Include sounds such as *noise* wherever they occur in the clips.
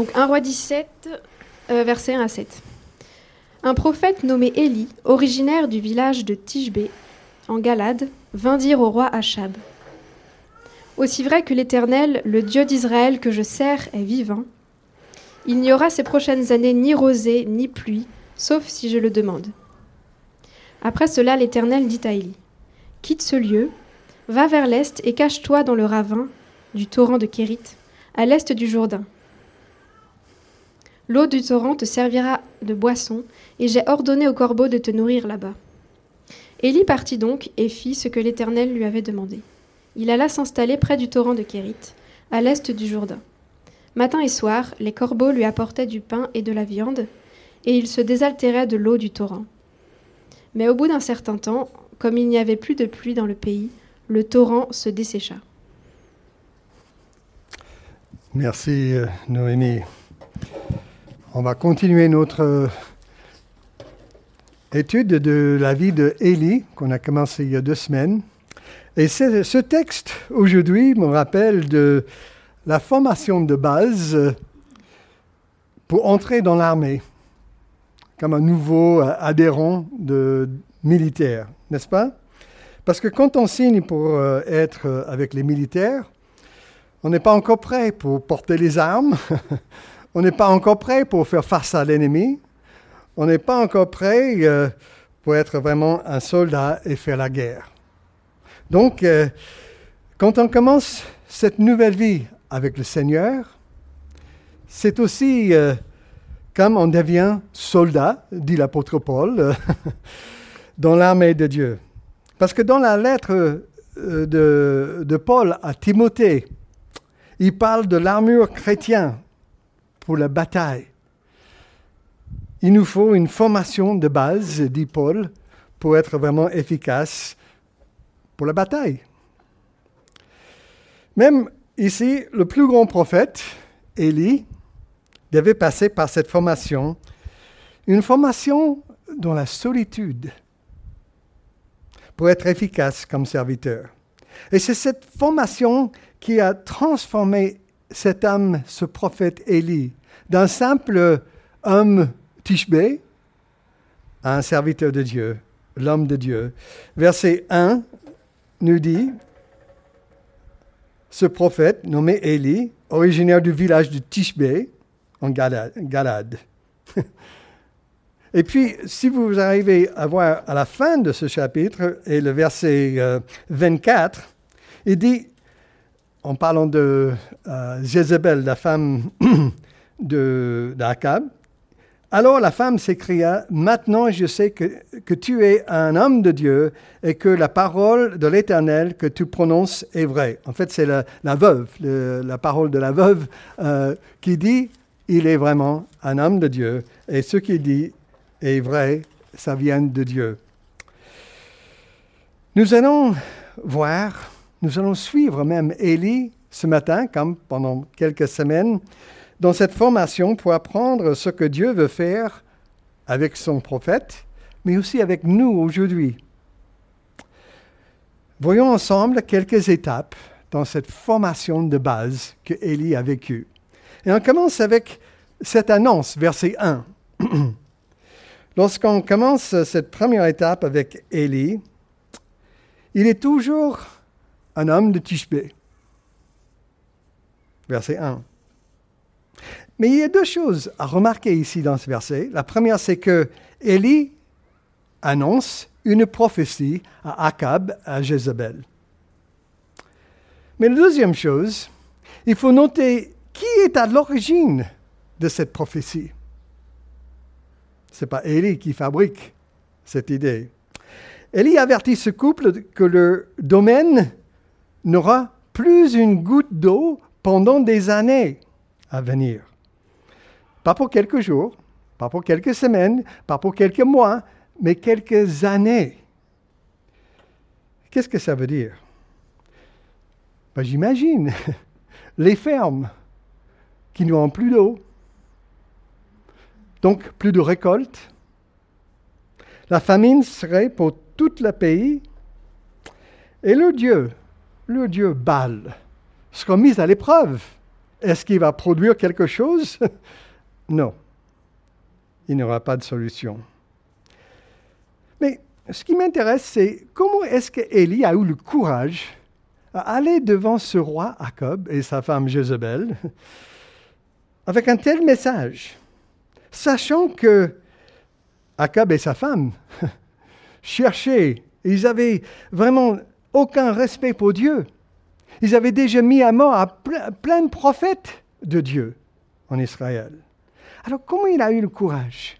Donc 1 roi 17, euh, versets 1 à 7. Un prophète nommé Élie, originaire du village de Tishbé, en Galade, vint dire au roi Achab Aussi vrai que l'Éternel, le Dieu d'Israël que je sers, est vivant, il n'y aura ces prochaines années ni rosée ni pluie, sauf si je le demande. Après cela, l'Éternel dit à Élie Quitte ce lieu, va vers l'est et cache-toi dans le ravin du torrent de Kérit, à l'est du Jourdain. L'eau du torrent te servira de boisson, et j'ai ordonné au corbeau de te nourrir là-bas. Élie partit donc et fit ce que l'Éternel lui avait demandé. Il alla s'installer près du torrent de Kérit, à l'est du Jourdain. Matin et soir, les corbeaux lui apportaient du pain et de la viande, et il se désaltérait de l'eau du torrent. Mais au bout d'un certain temps, comme il n'y avait plus de pluie dans le pays, le torrent se dessécha. Merci euh, Noémie. On va continuer notre euh, étude de la vie de Élie qu'on a commencé il y a deux semaines. Et ce texte aujourd'hui me rappelle de la formation de base euh, pour entrer dans l'armée comme un nouveau adhérent de militaire, n'est-ce pas? Parce que quand on signe pour euh, être euh, avec les militaires, on n'est pas encore prêt pour porter les armes, *laughs* on n'est pas encore prêt pour faire face à l'ennemi, on n'est pas encore prêt euh, pour être vraiment un soldat et faire la guerre. Donc, quand on commence cette nouvelle vie avec le Seigneur, c'est aussi comme on devient soldat, dit l'apôtre Paul, *laughs* dans l'armée de Dieu. Parce que dans la lettre euh, de, de Paul à Timothée, il parle de l'armure chrétienne pour la bataille. Il nous faut une formation de base, dit Paul, pour être vraiment efficace pour la bataille. Même ici, le plus grand prophète, Élie, devait passer par cette formation, une formation dans la solitude pour être efficace comme serviteur. Et c'est cette formation qui a transformé cet homme, ce prophète Élie, d'un simple homme Tishbé à un serviteur de Dieu, l'homme de Dieu. Verset 1 nous dit, ce prophète nommé Élie, originaire du village de Tishbé, en Galade. Et puis, si vous arrivez à voir à la fin de ce chapitre, et le verset 24, euh, il dit, en parlant de euh, Jézabel, la femme d'Akab, alors la femme s'écria, Maintenant je sais que, que, tu es un homme de Dieu et que la parole de l'Éternel que tu prononces est vraie. En fait, c'est la, veuve, la parole de la veuve euh, qui dit, il est vraiment un homme de Dieu et ce qu'il dit est vrai, ça vient de Dieu. Nous allons voir, nous allons suivre même Élie ce matin, comme pendant quelques semaines, dans cette formation pour apprendre ce que Dieu veut faire avec son prophète, mais aussi avec nous aujourd'hui. Voyons ensemble quelques étapes dans cette formation de base que Élie a vécue. Et on commence avec cette annonce, verset 1. *clears throat* Lorsqu'on commence cette première étape avec Élie, il est toujours un homme de Tishbé. Verset 1. Mais il y a deux choses à remarquer ici dans ce verset. La première, c'est que Élie annonce une prophétie à Akab, à Jézabel. Mais la deuxième chose, il faut noter qui est à l'origine de cette prophétie. Ce n'est pas Élie qui fabrique cette idée. Élie avertit ce couple que le domaine n'aura plus une goutte d'eau pendant des années à venir. Pas pour quelques jours, pas pour quelques semaines, pas pour quelques mois, mais quelques années. Qu'est-ce que ça veut dire? Ben, J'imagine *laughs* les fermes qui n'ont plus d'eau, donc plus de récolte. La famine serait pour tout le pays. Et le Dieu, le Dieu Baal, sera mis à l'épreuve. est-ce qu'il va produire quelque chose? *laughs* Non. Il n'y aura pas de solution. Mais ce qui m'intéresse, c'est comment est-ce qu'Élie a eu le courage d'aller devant ce roi Jacob et sa femme Jézabel avec un tel message, sachant que Jacob et sa femme *laughs* cherchaient, ils avaient vraiment aucun respect pour Dieu. Ils avaient déjà mis à mort plein de prophètes de Dieu en Israël. Alors comment il a eu le courage?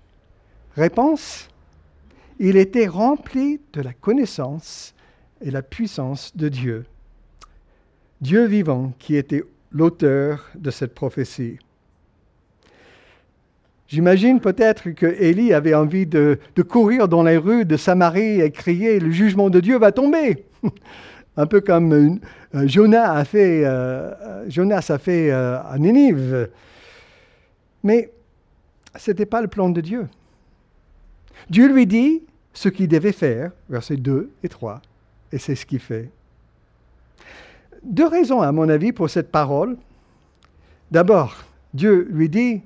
Réponse, il était rempli de la connaissance et la puissance de Dieu. Dieu vivant qui était l'auteur de cette prophétie. J'imagine peut-être que Élie avait envie de, courir dans les rues de Samarie et crier Le jugement de Dieu va tomber *laughs* Un peu comme euh, Jonas a fait, euh, euh, à Ninive. Mais ce n'était pas le plan de Dieu. Dieu lui dit ce qu'il devait faire, versets 2 et 3, et c'est ce qu'il fait. Deux raisons, à mon avis, pour cette parole. D'abord, Dieu lui dit,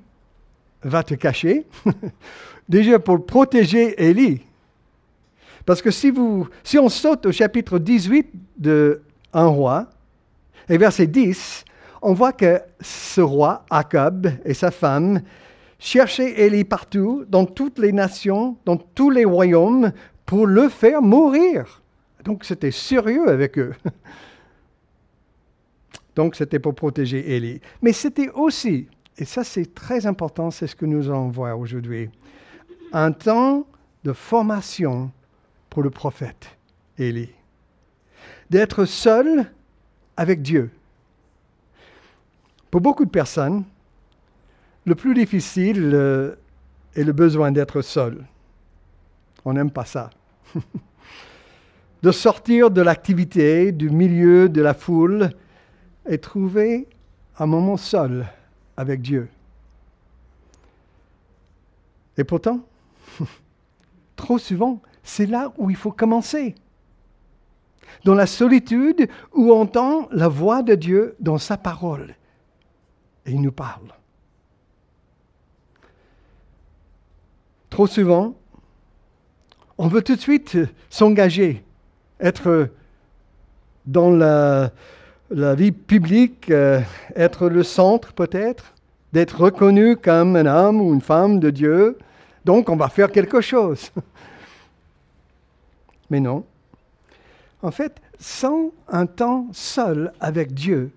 va te cacher, *laughs* déjà pour protéger Élie. Parce que si, vous, si on saute au chapitre 18 de Un roi, et verset 10, on voit que ce roi, Jacob, et sa femme, cherchaient Élie partout, dans toutes les nations, dans tous les royaumes, pour le faire mourir. Donc c'était sérieux avec eux. *laughs* Donc c'était pour protéger Élie. Mais c'était aussi, et ça c'est très important, c'est ce que nous allons voir aujourd'hui, un temps de formation pour le prophète Élie. D'être seul avec Dieu. Pour beaucoup de personnes, le plus difficile euh, est le besoin d'être seul. On n'aime pas ça. *laughs* de sortir de l'activité, du milieu, de la foule, et trouver un moment seul avec Dieu. Et pourtant, *laughs* trop souvent, c'est là où il faut commencer. Dans la solitude où on entend la voix de Dieu dans sa parole. Et il nous parle. Trop souvent, on veut tout de suite s'engager, être dans la, vie publique, euh, être le centre peut-être, d'être reconnu comme un homme ou une femme de Dieu. Donc on va faire quelque chose. *laughs* Mais non. En fait, sans un temps seul avec Dieu,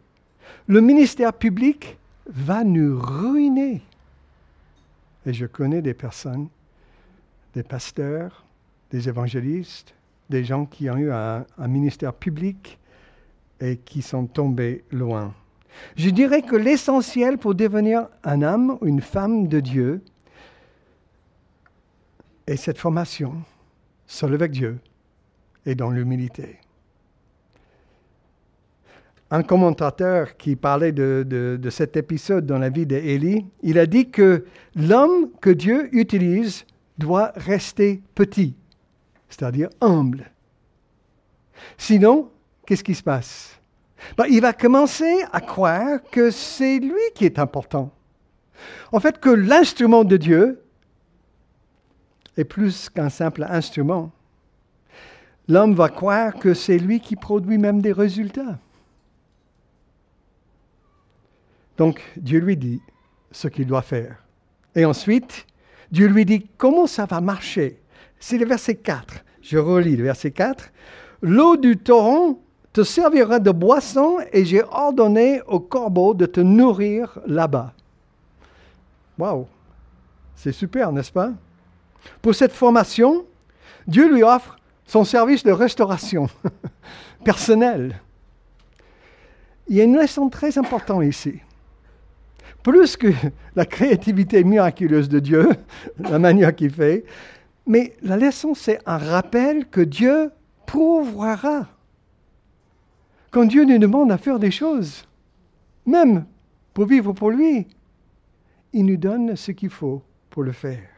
le ministère public va nous ruiner. Et je connais des personnes, des pasteurs, des évangélistes, des gens qui ont eu un, ministère public et qui sont tombés loin. Je dirais que l'essentiel pour devenir un homme ou une femme de Dieu est cette formation, seul avec Dieu et dans l'humilité. Un commentateur qui parlait de, de, cet épisode dans la vie d'Élie, il a dit que l'homme que Dieu utilise doit rester petit, c'est-à-dire humble. Sinon, qu'est-ce qui se passe? Ben, Il va commencer à croire que c'est lui qui est important. En fait, que l'instrument de Dieu est plus qu'un simple instrument. L'homme va croire que c'est lui qui produit même des résultats. Donc Dieu lui dit ce qu'il doit faire. Et ensuite, Dieu lui dit comment ça va marcher? C'est le verset 4. Je relis le verset 4. L'eau du torrent te servira de boisson et j'ai ordonné au corbeau de te nourrir là-bas. Waouh! C'est super, n'est-ce pas? Pour cette formation, Dieu lui offre son service de restauration *laughs* personnelle. Il y a une leçon très importante ici. Plus que *laughs* la créativité miraculeuse de Dieu, *laughs* la manière qu'il fait, mais la leçon, c'est un rappel que Dieu pourvoira. Quand Dieu nous demande à faire des choses, même pour vivre pour lui, il nous donne ce qu'il faut pour le faire.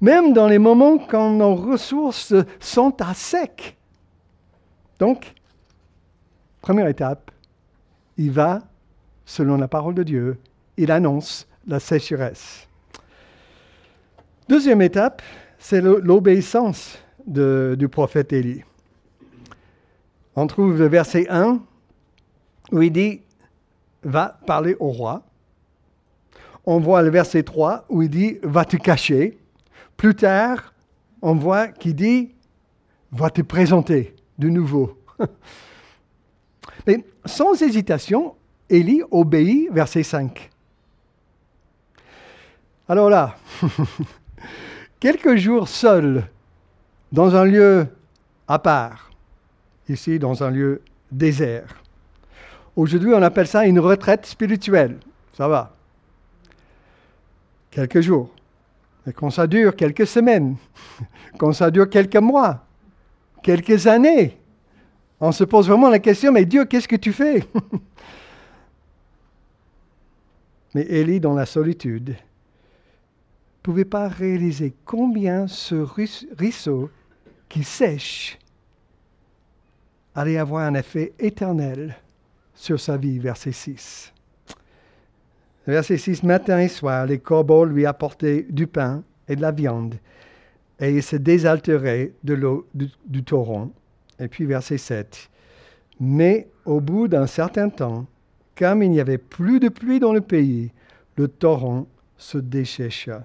Même dans les moments quand nos ressources sont à sec. Donc, première étape, il va selon la parole de Dieu, il annonce la sécheresse. Deuxième étape, c'est l'obéissance du prophète Élie. On trouve le verset 1 où il dit Va parler au roi. On voit le verset 3 où il dit Va te cacher. Plus tard, on voit qu'il dit Va te présenter de nouveau. Mais sans hésitation, Élie obéit, verset 5. Alors là, *laughs* quelques jours seul, dans un lieu à part, ici dans un lieu désert. Aujourd'hui, on appelle ça une retraite spirituelle. Ça va. Quelques jours. Mais quand ça dure quelques semaines, *laughs* quand ça dure quelques mois, quelques années, on se pose vraiment la question, mais Dieu, qu'est-ce que tu fais? *laughs* Mais Élie, dans la solitude, ne pouvait pas réaliser combien ce ruisseau qui sèche allait avoir un effet éternel sur sa vie, verset 6. Verset 6, matin et soir, les corbeaux lui apportaient du pain et de la viande, et il se désaltérait de l'eau du, du torrent. Et puis verset 7, mais au bout d'un certain temps, comme il n'y avait plus de pluie dans le pays, le torrent se déchécha.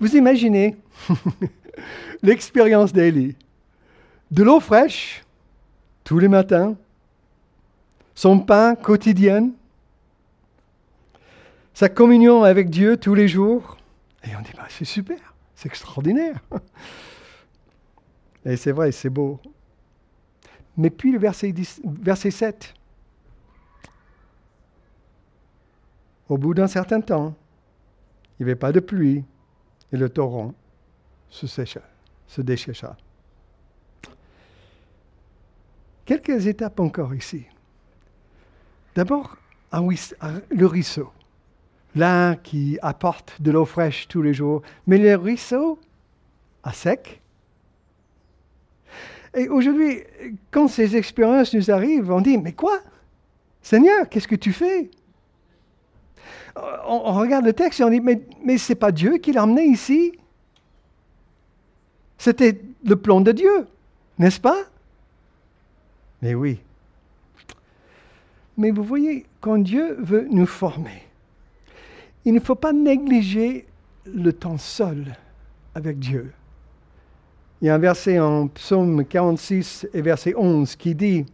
Vous imaginez *laughs* l'expérience d'Élie. De l'eau fraîche tous les matins, son pain quotidien, sa communion avec Dieu tous les jours. Et on dit, bah, c'est super, c'est extraordinaire. *laughs* Et c'est vrai, c'est beau. Mais puis le verset, 10, verset 7. Au bout d'un certain temps, il n'y avait pas de pluie et le torrent se sécha, se déchécha. Quelques étapes encore ici. D'abord, le ruisseau, là qui apporte de l'eau fraîche tous les jours, mais le ruisseau à sec. Et aujourd'hui, quand ces expériences nous arrivent, on dit, mais quoi? Seigneur, qu'est-ce que tu fais? On, regarde le texte et on dit, mais, mais ce n'est pas Dieu qui l'a emmené ici? C'était le plan de Dieu, n'est-ce pas? Mais oui. Mais vous voyez, quand Dieu veut nous former, il ne faut pas négliger le temps seul avec Dieu. Il y a un verset en psaume 46 et verset 11 qui dit,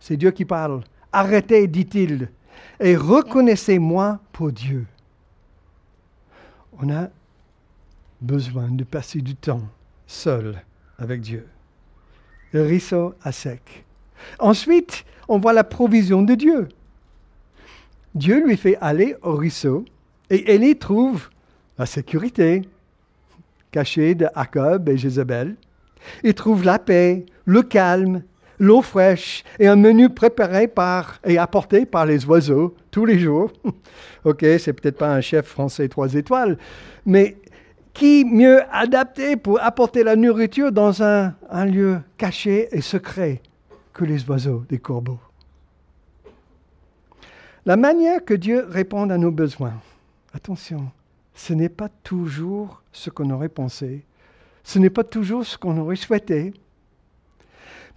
c'est Dieu qui parle, arrêtez, dit-il, et reconnaissez-moi pour Dieu. On a besoin de passer du temps seul avec Dieu. Le ruisseau à sec. Ensuite, on voit la provision de Dieu. Dieu lui fait aller au ruisseau et Élie trouve la sécurité cachée de Jacob et Jézabel. Il trouve la paix, le calme, l'eau fraîche et un menu préparé par et apporté par les oiseaux tous les jours. *laughs* ok, c'est peut-être pas un chef français trois étoiles, mais qui mieux adapté pour apporter la nourriture dans un, un lieu caché et secret que les oiseaux, des corbeaux? La manière que Dieu répond à nos besoins, attention, ce n'est pas toujours ce qu'on aurait pensé, ce n'est pas toujours ce qu'on aurait souhaité,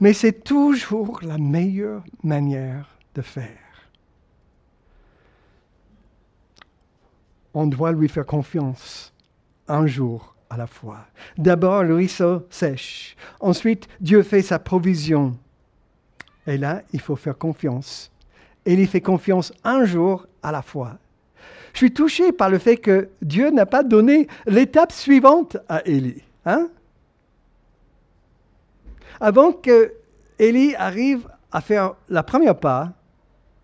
mais c'est toujours la meilleure manière de faire. On doit lui faire confiance un jour à la fois. D'abord, le ruisseau sèche. Ensuite, Dieu fait sa provision. Et là, il faut faire confiance. Et il fait confiance un jour à la fois. Je suis touché par le fait que Dieu n'a pas donné l'étape suivante à Élie. Hein? Avant que Élie arrive à faire la première pas,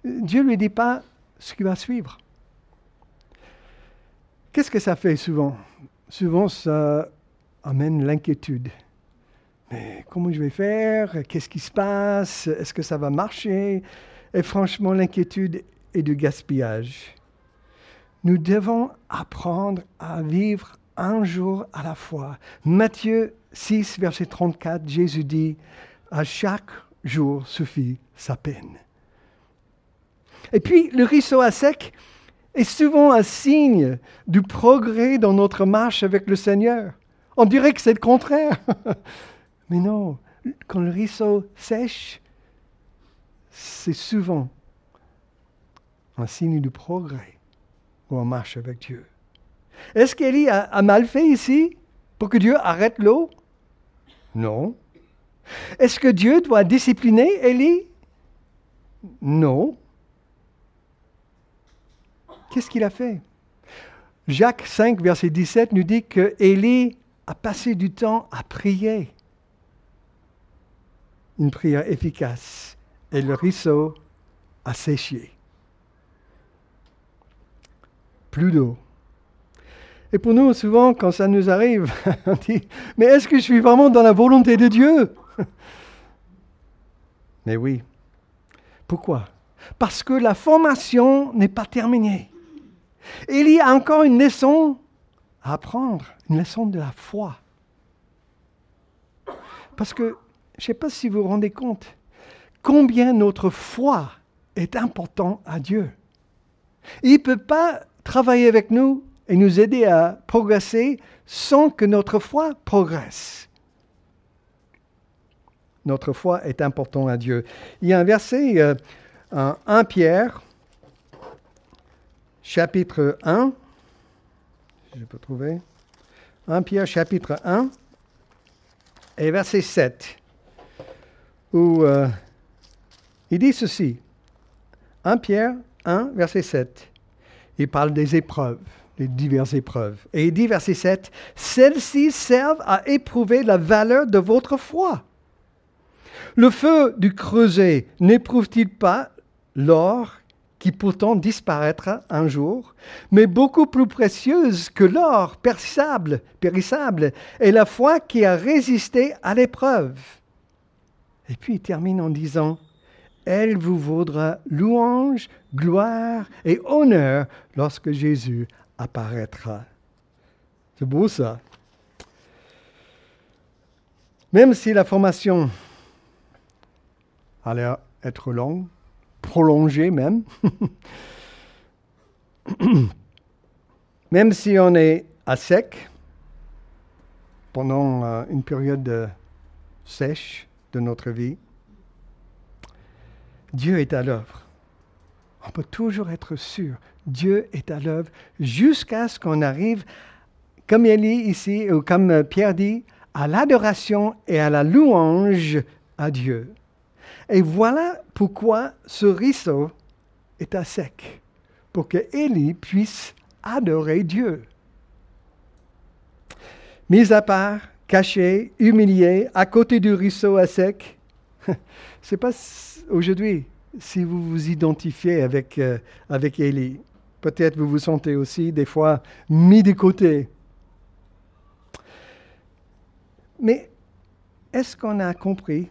Dieu ne lui dit pas ce qui va suivre. Qu'est-ce que ça fait souvent? Souvent, ça amène l'inquiétude. Mais comment je vais faire? Qu'est-ce qui se passe? Est-ce que ça va marcher? Et franchement, l'inquiétude est du gaspillage. Nous devons apprendre à vivre un jour à la fois. Matthieu 6, verset 34, Jésus dit, à chaque jour suffit sa peine. Et puis, le ruisseau à sec est souvent un signe du progrès dans notre marche avec le Seigneur. On dirait que c'est le contraire. *laughs* Mais non, quand le ruisseau sèche, c'est souvent un signe du progrès où on marche avec Dieu. Est-ce qu'Élie a, a, mal fait ici? Pour que Dieu arrête l'eau? Non. Est-ce que Dieu doit discipliner Élie? Non. Qu'est-ce qu'il a fait? Jacques 5, verset 17 nous dit que Élie a passé du temps à prier. Une prière efficace. Et le ruisseau a séché. Plus d'eau. Et pour nous, souvent, quand ça nous arrive, *laughs* on dit, mais est-ce que je suis vraiment dans la volonté de Dieu Mais oui. Pourquoi? Parce que la formation n'est pas terminée. Il y a encore une leçon à apprendre, une leçon de la foi. Parce que, je ne sais pas si vous vous rendez compte, combien notre foi est important à Dieu. Il ne peut pas travailler avec nous et nous aider à progresser sans que notre foi progresse. Notre foi est important à Dieu. Il y a un verset, euh, 1 Pierre, chapitre 1, je peux trouver, 1 Pierre chapitre 1 et verset 7, où euh, il dit ceci, 1 Pierre 1, verset 7, il parle des épreuves, les diverses épreuves. Et il dit, verset 7, Celles-ci servent à éprouver la valeur de votre foi. Le feu du creuset n'éprouve-t-il pas l'or qui pourtant disparaîtra un jour, mais beaucoup plus précieuse que l'or périssable, périssable est la foi qui a résisté à l'épreuve. Et puis il termine en disant, Elle vous vaudra louange, gloire et honneur lorsque Jésus apparaîtra. C'est beau ça. Même si la formation allait être longue, prolongée même, *coughs* même si on est à sec pendant euh, une période sèche de notre vie, Dieu est à l'œuvre. On peut toujours être sûr, Dieu est à l'œuvre jusqu'à ce qu'on arrive, comme il ici, ou comme Pierre dit, à l'adoration et à la louange à Dieu. Et voilà pourquoi ce ruisseau est à sec, pour que Élie puisse adorer Dieu. Mis à part, caché, humilié, à côté du ruisseau à sec, *laughs* c'est pas aujourd'hui si vous vous identifiez avec, euh, avec Élie. Peut-être vous vous sentez aussi des fois mis de côté. Mais est-ce qu'on a compris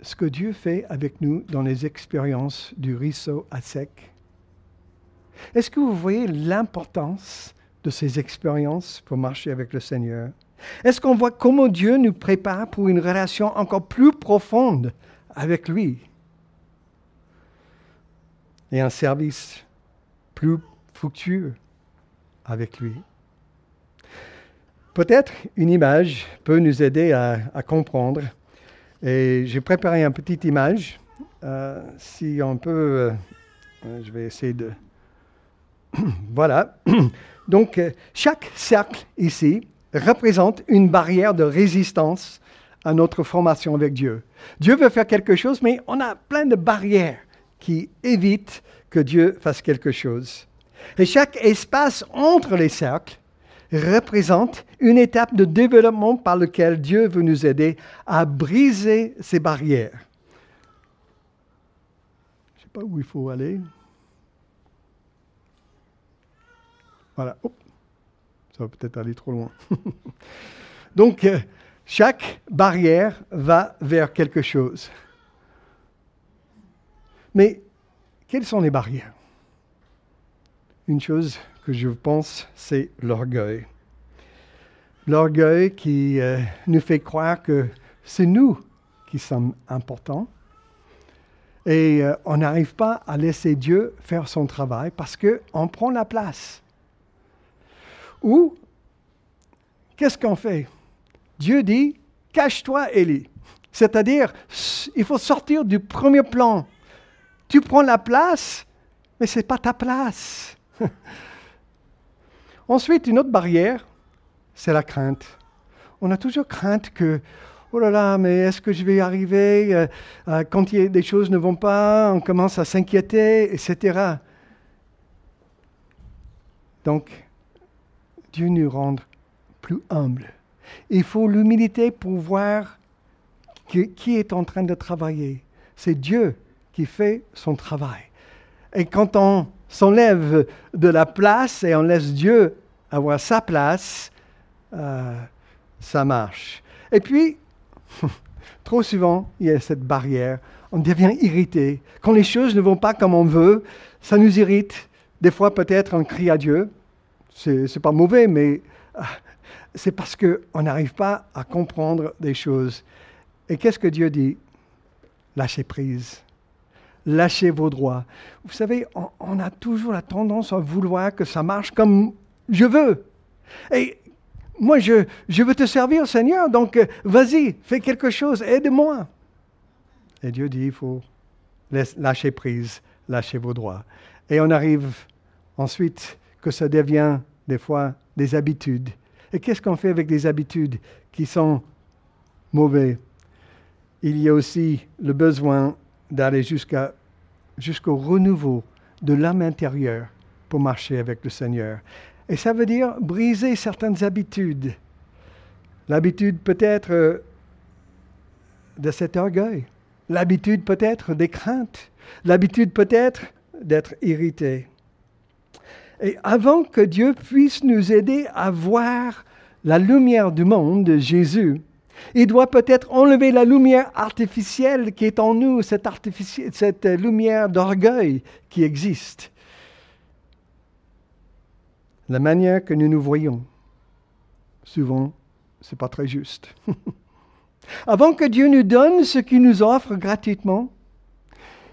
ce que Dieu fait avec nous dans les expériences du ruisseau à sec? Est-ce que vous voyez l'importance de ces expériences pour marcher avec le Seigneur? Est-ce qu'on voit comment Dieu nous prépare pour une relation encore plus profonde avec lui? Et un service plus fructueux avec lui. Peut-être une image peut nous aider à, comprendre. Et j'ai préparé une petite image. Euh, si on peut, euh, je vais essayer de... *coughs* voilà. *coughs* Donc, euh, chaque cercle ici représente une barrière de résistance à notre formation avec Dieu. Dieu veut faire quelque chose, mais on a plein de barrières qui évitent que Dieu fasse quelque chose. Et chaque espace entre les cercles représente une étape de développement par laquelle Dieu veut nous aider à briser ces barrières. Je ne sais pas où il faut aller. Voilà. Ça va peut-être aller trop loin. *laughs* Donc, euh, chaque barrière va vers quelque chose. Mais quelles sont les barrières? Une chose que je pense, c'est l'orgueil. L'orgueil qui euh, nous fait croire que c'est nous qui sommes importants Et euh, on n'arrive pas à laisser Dieu faire son travail parce qu'on prend la place. Ou, qu'est-ce qu'on fait? Dieu dit, cache-toi, Élie. C'est-à-dire, il faut sortir du premier plan. Tu prends la place, mais ce n'est pas ta place. *laughs* Ensuite, une autre barrière, c'est la crainte. On a toujours crainte que, oh là là, mais est-ce que je vais y arriver euh, euh, Quand des choses ne vont pas, on commence à s'inquiéter, etc. Donc, Dieu nous rend plus humbles. Il faut l'humilité pour voir qui est en train de travailler. C'est Dieu qui fait son travail. Et quand on s'enlève de la place et on laisse Dieu avoir sa place, euh, ça marche. Et puis, *laughs* trop souvent, il y a cette barrière. On devient irrité. Quand les choses ne vont pas comme on veut, ça nous irrite. Des fois, peut-être, on crie à Dieu. C'est pas mauvais, mais *laughs* c'est parce qu'on n'arrive pas à comprendre des choses. Et qu'est-ce que Dieu dit? Lâchez prise. Lâchez vos droits. Vous savez, on, a toujours la tendance à vouloir que ça marche comme je veux. Et moi, je, je veux te servir, Seigneur, donc euh, vas-y, fais quelque chose, aide-moi. Et Dieu dit, il faut lâcher prise, lâcher vos droits. Et on arrive ensuite que ça devient des fois des habitudes. Et qu'est-ce qu'on fait avec des habitudes qui sont mauvaises Il y a aussi le besoin d'aller jusqu'au renouveau de l'âme intérieure pour marcher avec le Seigneur. Et ça veut dire briser certaines habitudes. L'habitude peut-être euh, de cet orgueil, l'habitude peut-être des craintes, l'habitude peut-être d'être irrité. Et avant que Dieu puisse nous aider à voir la lumière du monde, Jésus, il doit peut-être enlever la lumière artificielle qui est en nous, cette, cette lumière d'orgueil qui existe. La manière que nous nous voyons, souvent, ce n'est pas très juste. *laughs* Avant que Dieu nous donne ce qu'il nous offre gratuitement,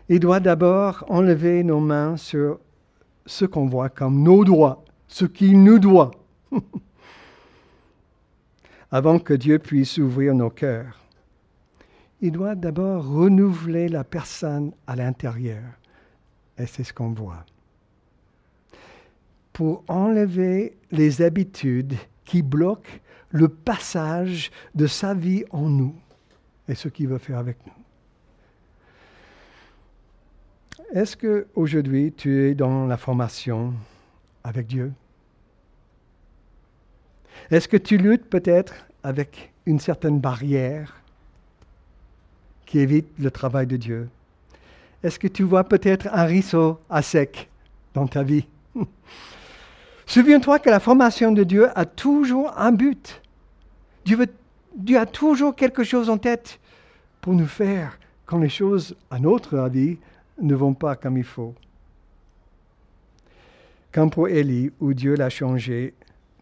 il doit d'abord enlever nos mains sur ce qu'on voit comme nos droits, ce qu'il nous doit, *laughs* avant que Dieu puisse ouvrir nos cœurs. Il doit d'abord renouveler la personne à l'intérieur. Et c'est ce qu'on voit. Pour enlever les habitudes qui bloquent le passage de sa vie en nous et ce qu'il veut faire avec nous. Est-ce que aujourd'hui tu es dans la formation avec Dieu? Est-ce que tu luttes peut-être avec une certaine barrière qui évite le travail de Dieu? Est-ce que tu vois peut-être un ruisseau à sec dans ta vie? *laughs* Souviens-toi que la formation de Dieu a toujours un but. Dieu, a toujours quelque chose en tête pour nous faire quand les choses, à notre avis, ne vont pas comme il faut. Comme pour Élie, où Dieu l'a changé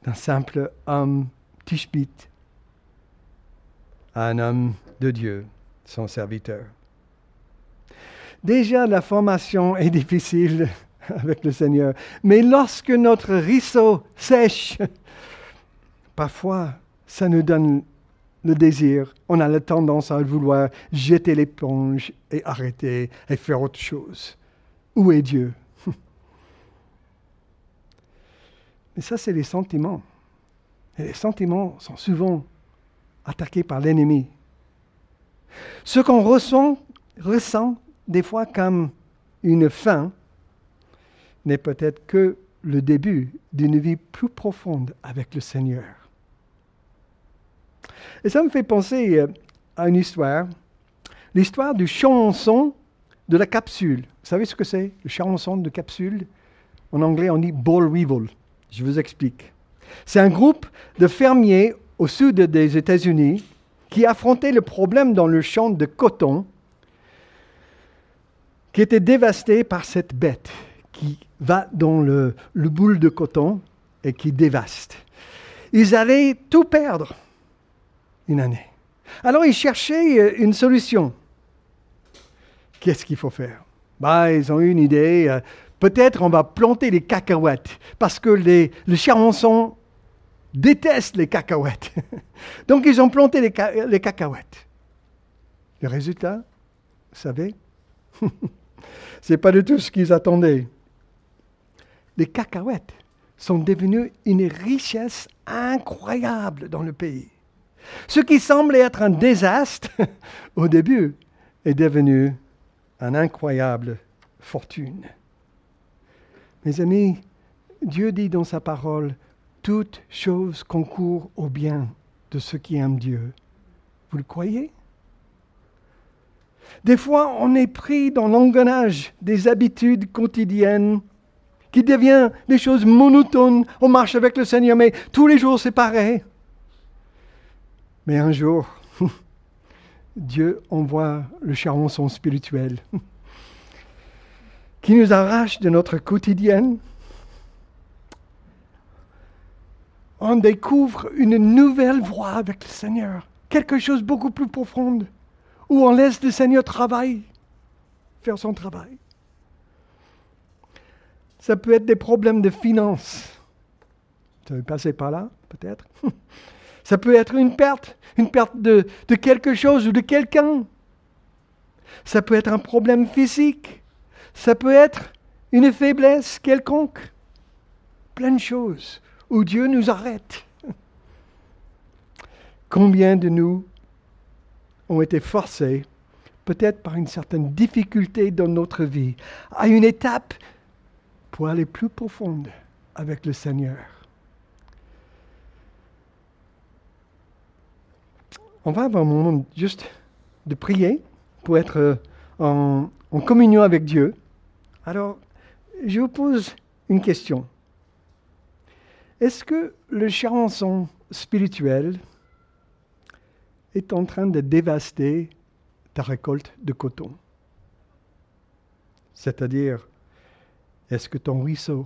d'un simple homme tishbite à un homme de Dieu, son serviteur. Déjà, la formation est difficile *laughs* avec le Seigneur, mais lorsque notre ruisseau sèche, parfois, ça nous donne le désir, on a la tendance à vouloir jeter l'éponge et arrêter et faire autre chose. Où est Dieu? Mais ça, c'est les sentiments. Et les sentiments sont souvent attaqués par l'ennemi. Ce qu'on ressent, ressent des fois comme une fin n'est peut-être que le début d'une vie plus profonde avec le Seigneur. Et ça me fait penser euh, à une histoire, l'histoire du chanson de la capsule. Vous savez ce que c'est, le chanson de capsule? En anglais, on dit ball weevil. Je vous explique. C'est un groupe de fermiers au sud des États-Unis qui affrontaient le problème dans le champ de coton qui était dévasté par cette bête qui va dans le, le boule de coton et qui dévaste. Ils allaient tout perdre une année. Alors ils cherchaient euh, une solution. qu'est-ce qu'il faut faire? Bah, Ils ont eu une idée. Peut-être on va planter les cacahuètes, parce que les, les charançons détestent les cacahuètes. *laughs* Donc ils ont planté les cacahuètes. Le résultat, vous savez, *laughs* c'est pas du tout ce qu'ils attendaient. Les cacahuètes sont devenues une richesse incroyable dans le pays. Ce qui semblait être un désastre *laughs* au début est devenu une incroyable fortune. Mes amis, Dieu dit dans sa parole, toutes choses concourent au bien de ceux qui aiment Dieu. Vous le croyez? Des fois, on est pris dans l'engrenage des habitudes quotidiennes qui deviennent des choses monotones. On marche avec le Seigneur, mais tous les jours c'est pareil. Mais un jour, *laughs* Dieu envoie le charançon spirituel *laughs* qui nous arrache de notre quotidienne. On découvre une nouvelle voie avec le Seigneur, quelque chose de beaucoup plus profond, où on laisse le Seigneur travailler, faire son travail. Ça peut être des problèmes de finances. Vous avez passé par là, peut-être. *laughs* Ça peut être une perte, une perte de, de quelque chose ou de quelqu'un. Ça peut être un problème physique. Ça peut être une faiblesse quelconque. Plein de choses où Dieu nous arrête. Combien de nous ont été forcés, peut-être par une certaine difficulté dans notre vie, à une étape pour aller plus profonde avec le Seigneur? On va avoir un moment juste de prier pour être en communion avec Dieu. Alors, je vous pose une question. Est-ce que le charançon spirituel est en train de dévaster ta récolte de coton? C'est-à-dire, est-ce que ton ruisseau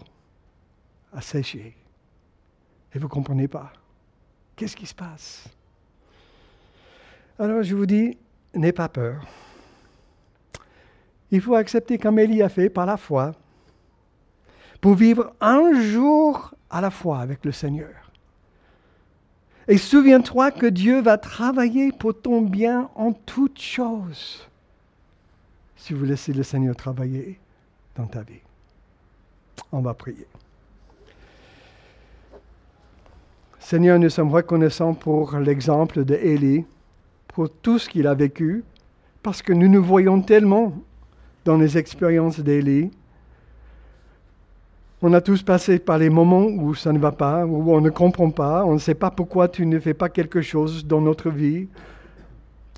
a séché? Et vous ne comprenez pas Qu'est-ce qui se passe? Alors je vous dis, n'aie pas peur. Il faut accepter comme Élie a fait par la foi pour vivre un jour à la fois avec le Seigneur. Et souviens-toi que Dieu va travailler pour ton bien en toutes choses si vous laissez le Seigneur travailler dans ta vie. On va prier. Seigneur, nous sommes reconnaissants pour l'exemple de Élie, pour tout ce qu'il a vécu, parce que nous nous voyons tellement dans les expériences d'Élie. On a tous passé par les moments où ça ne va pas, où on ne comprend pas, on ne sait pas pourquoi tu ne fais pas quelque chose dans notre vie.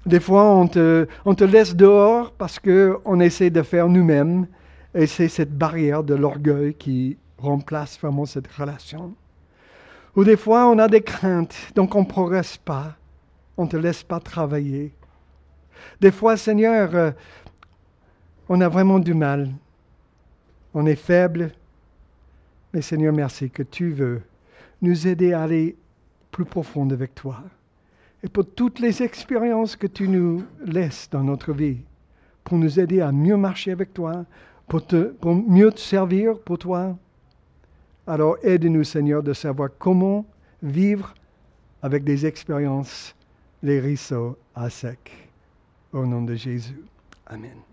Des fois, on te, on te laisse dehors parce qu'on essaie de faire nous-mêmes, et c'est cette barrière de l'orgueil qui remplace vraiment cette relation. Ou des fois, on a des craintes, donc on ne progresse pas, on ne te laisse pas travailler. Des fois, Seigneur, euh, on a vraiment du mal, on est faible, mais Seigneur, merci que tu veux nous aider à aller plus profond avec toi. Et pour toutes les expériences que tu nous laisses dans notre vie, pour nous aider à mieux marcher avec toi, pour, pour mieux te servir pour toi. Alors aide-nous, Seigneur, de savoir comment vivre avec des expériences, les ruisseaux à sec. Au nom de Jésus. Amen.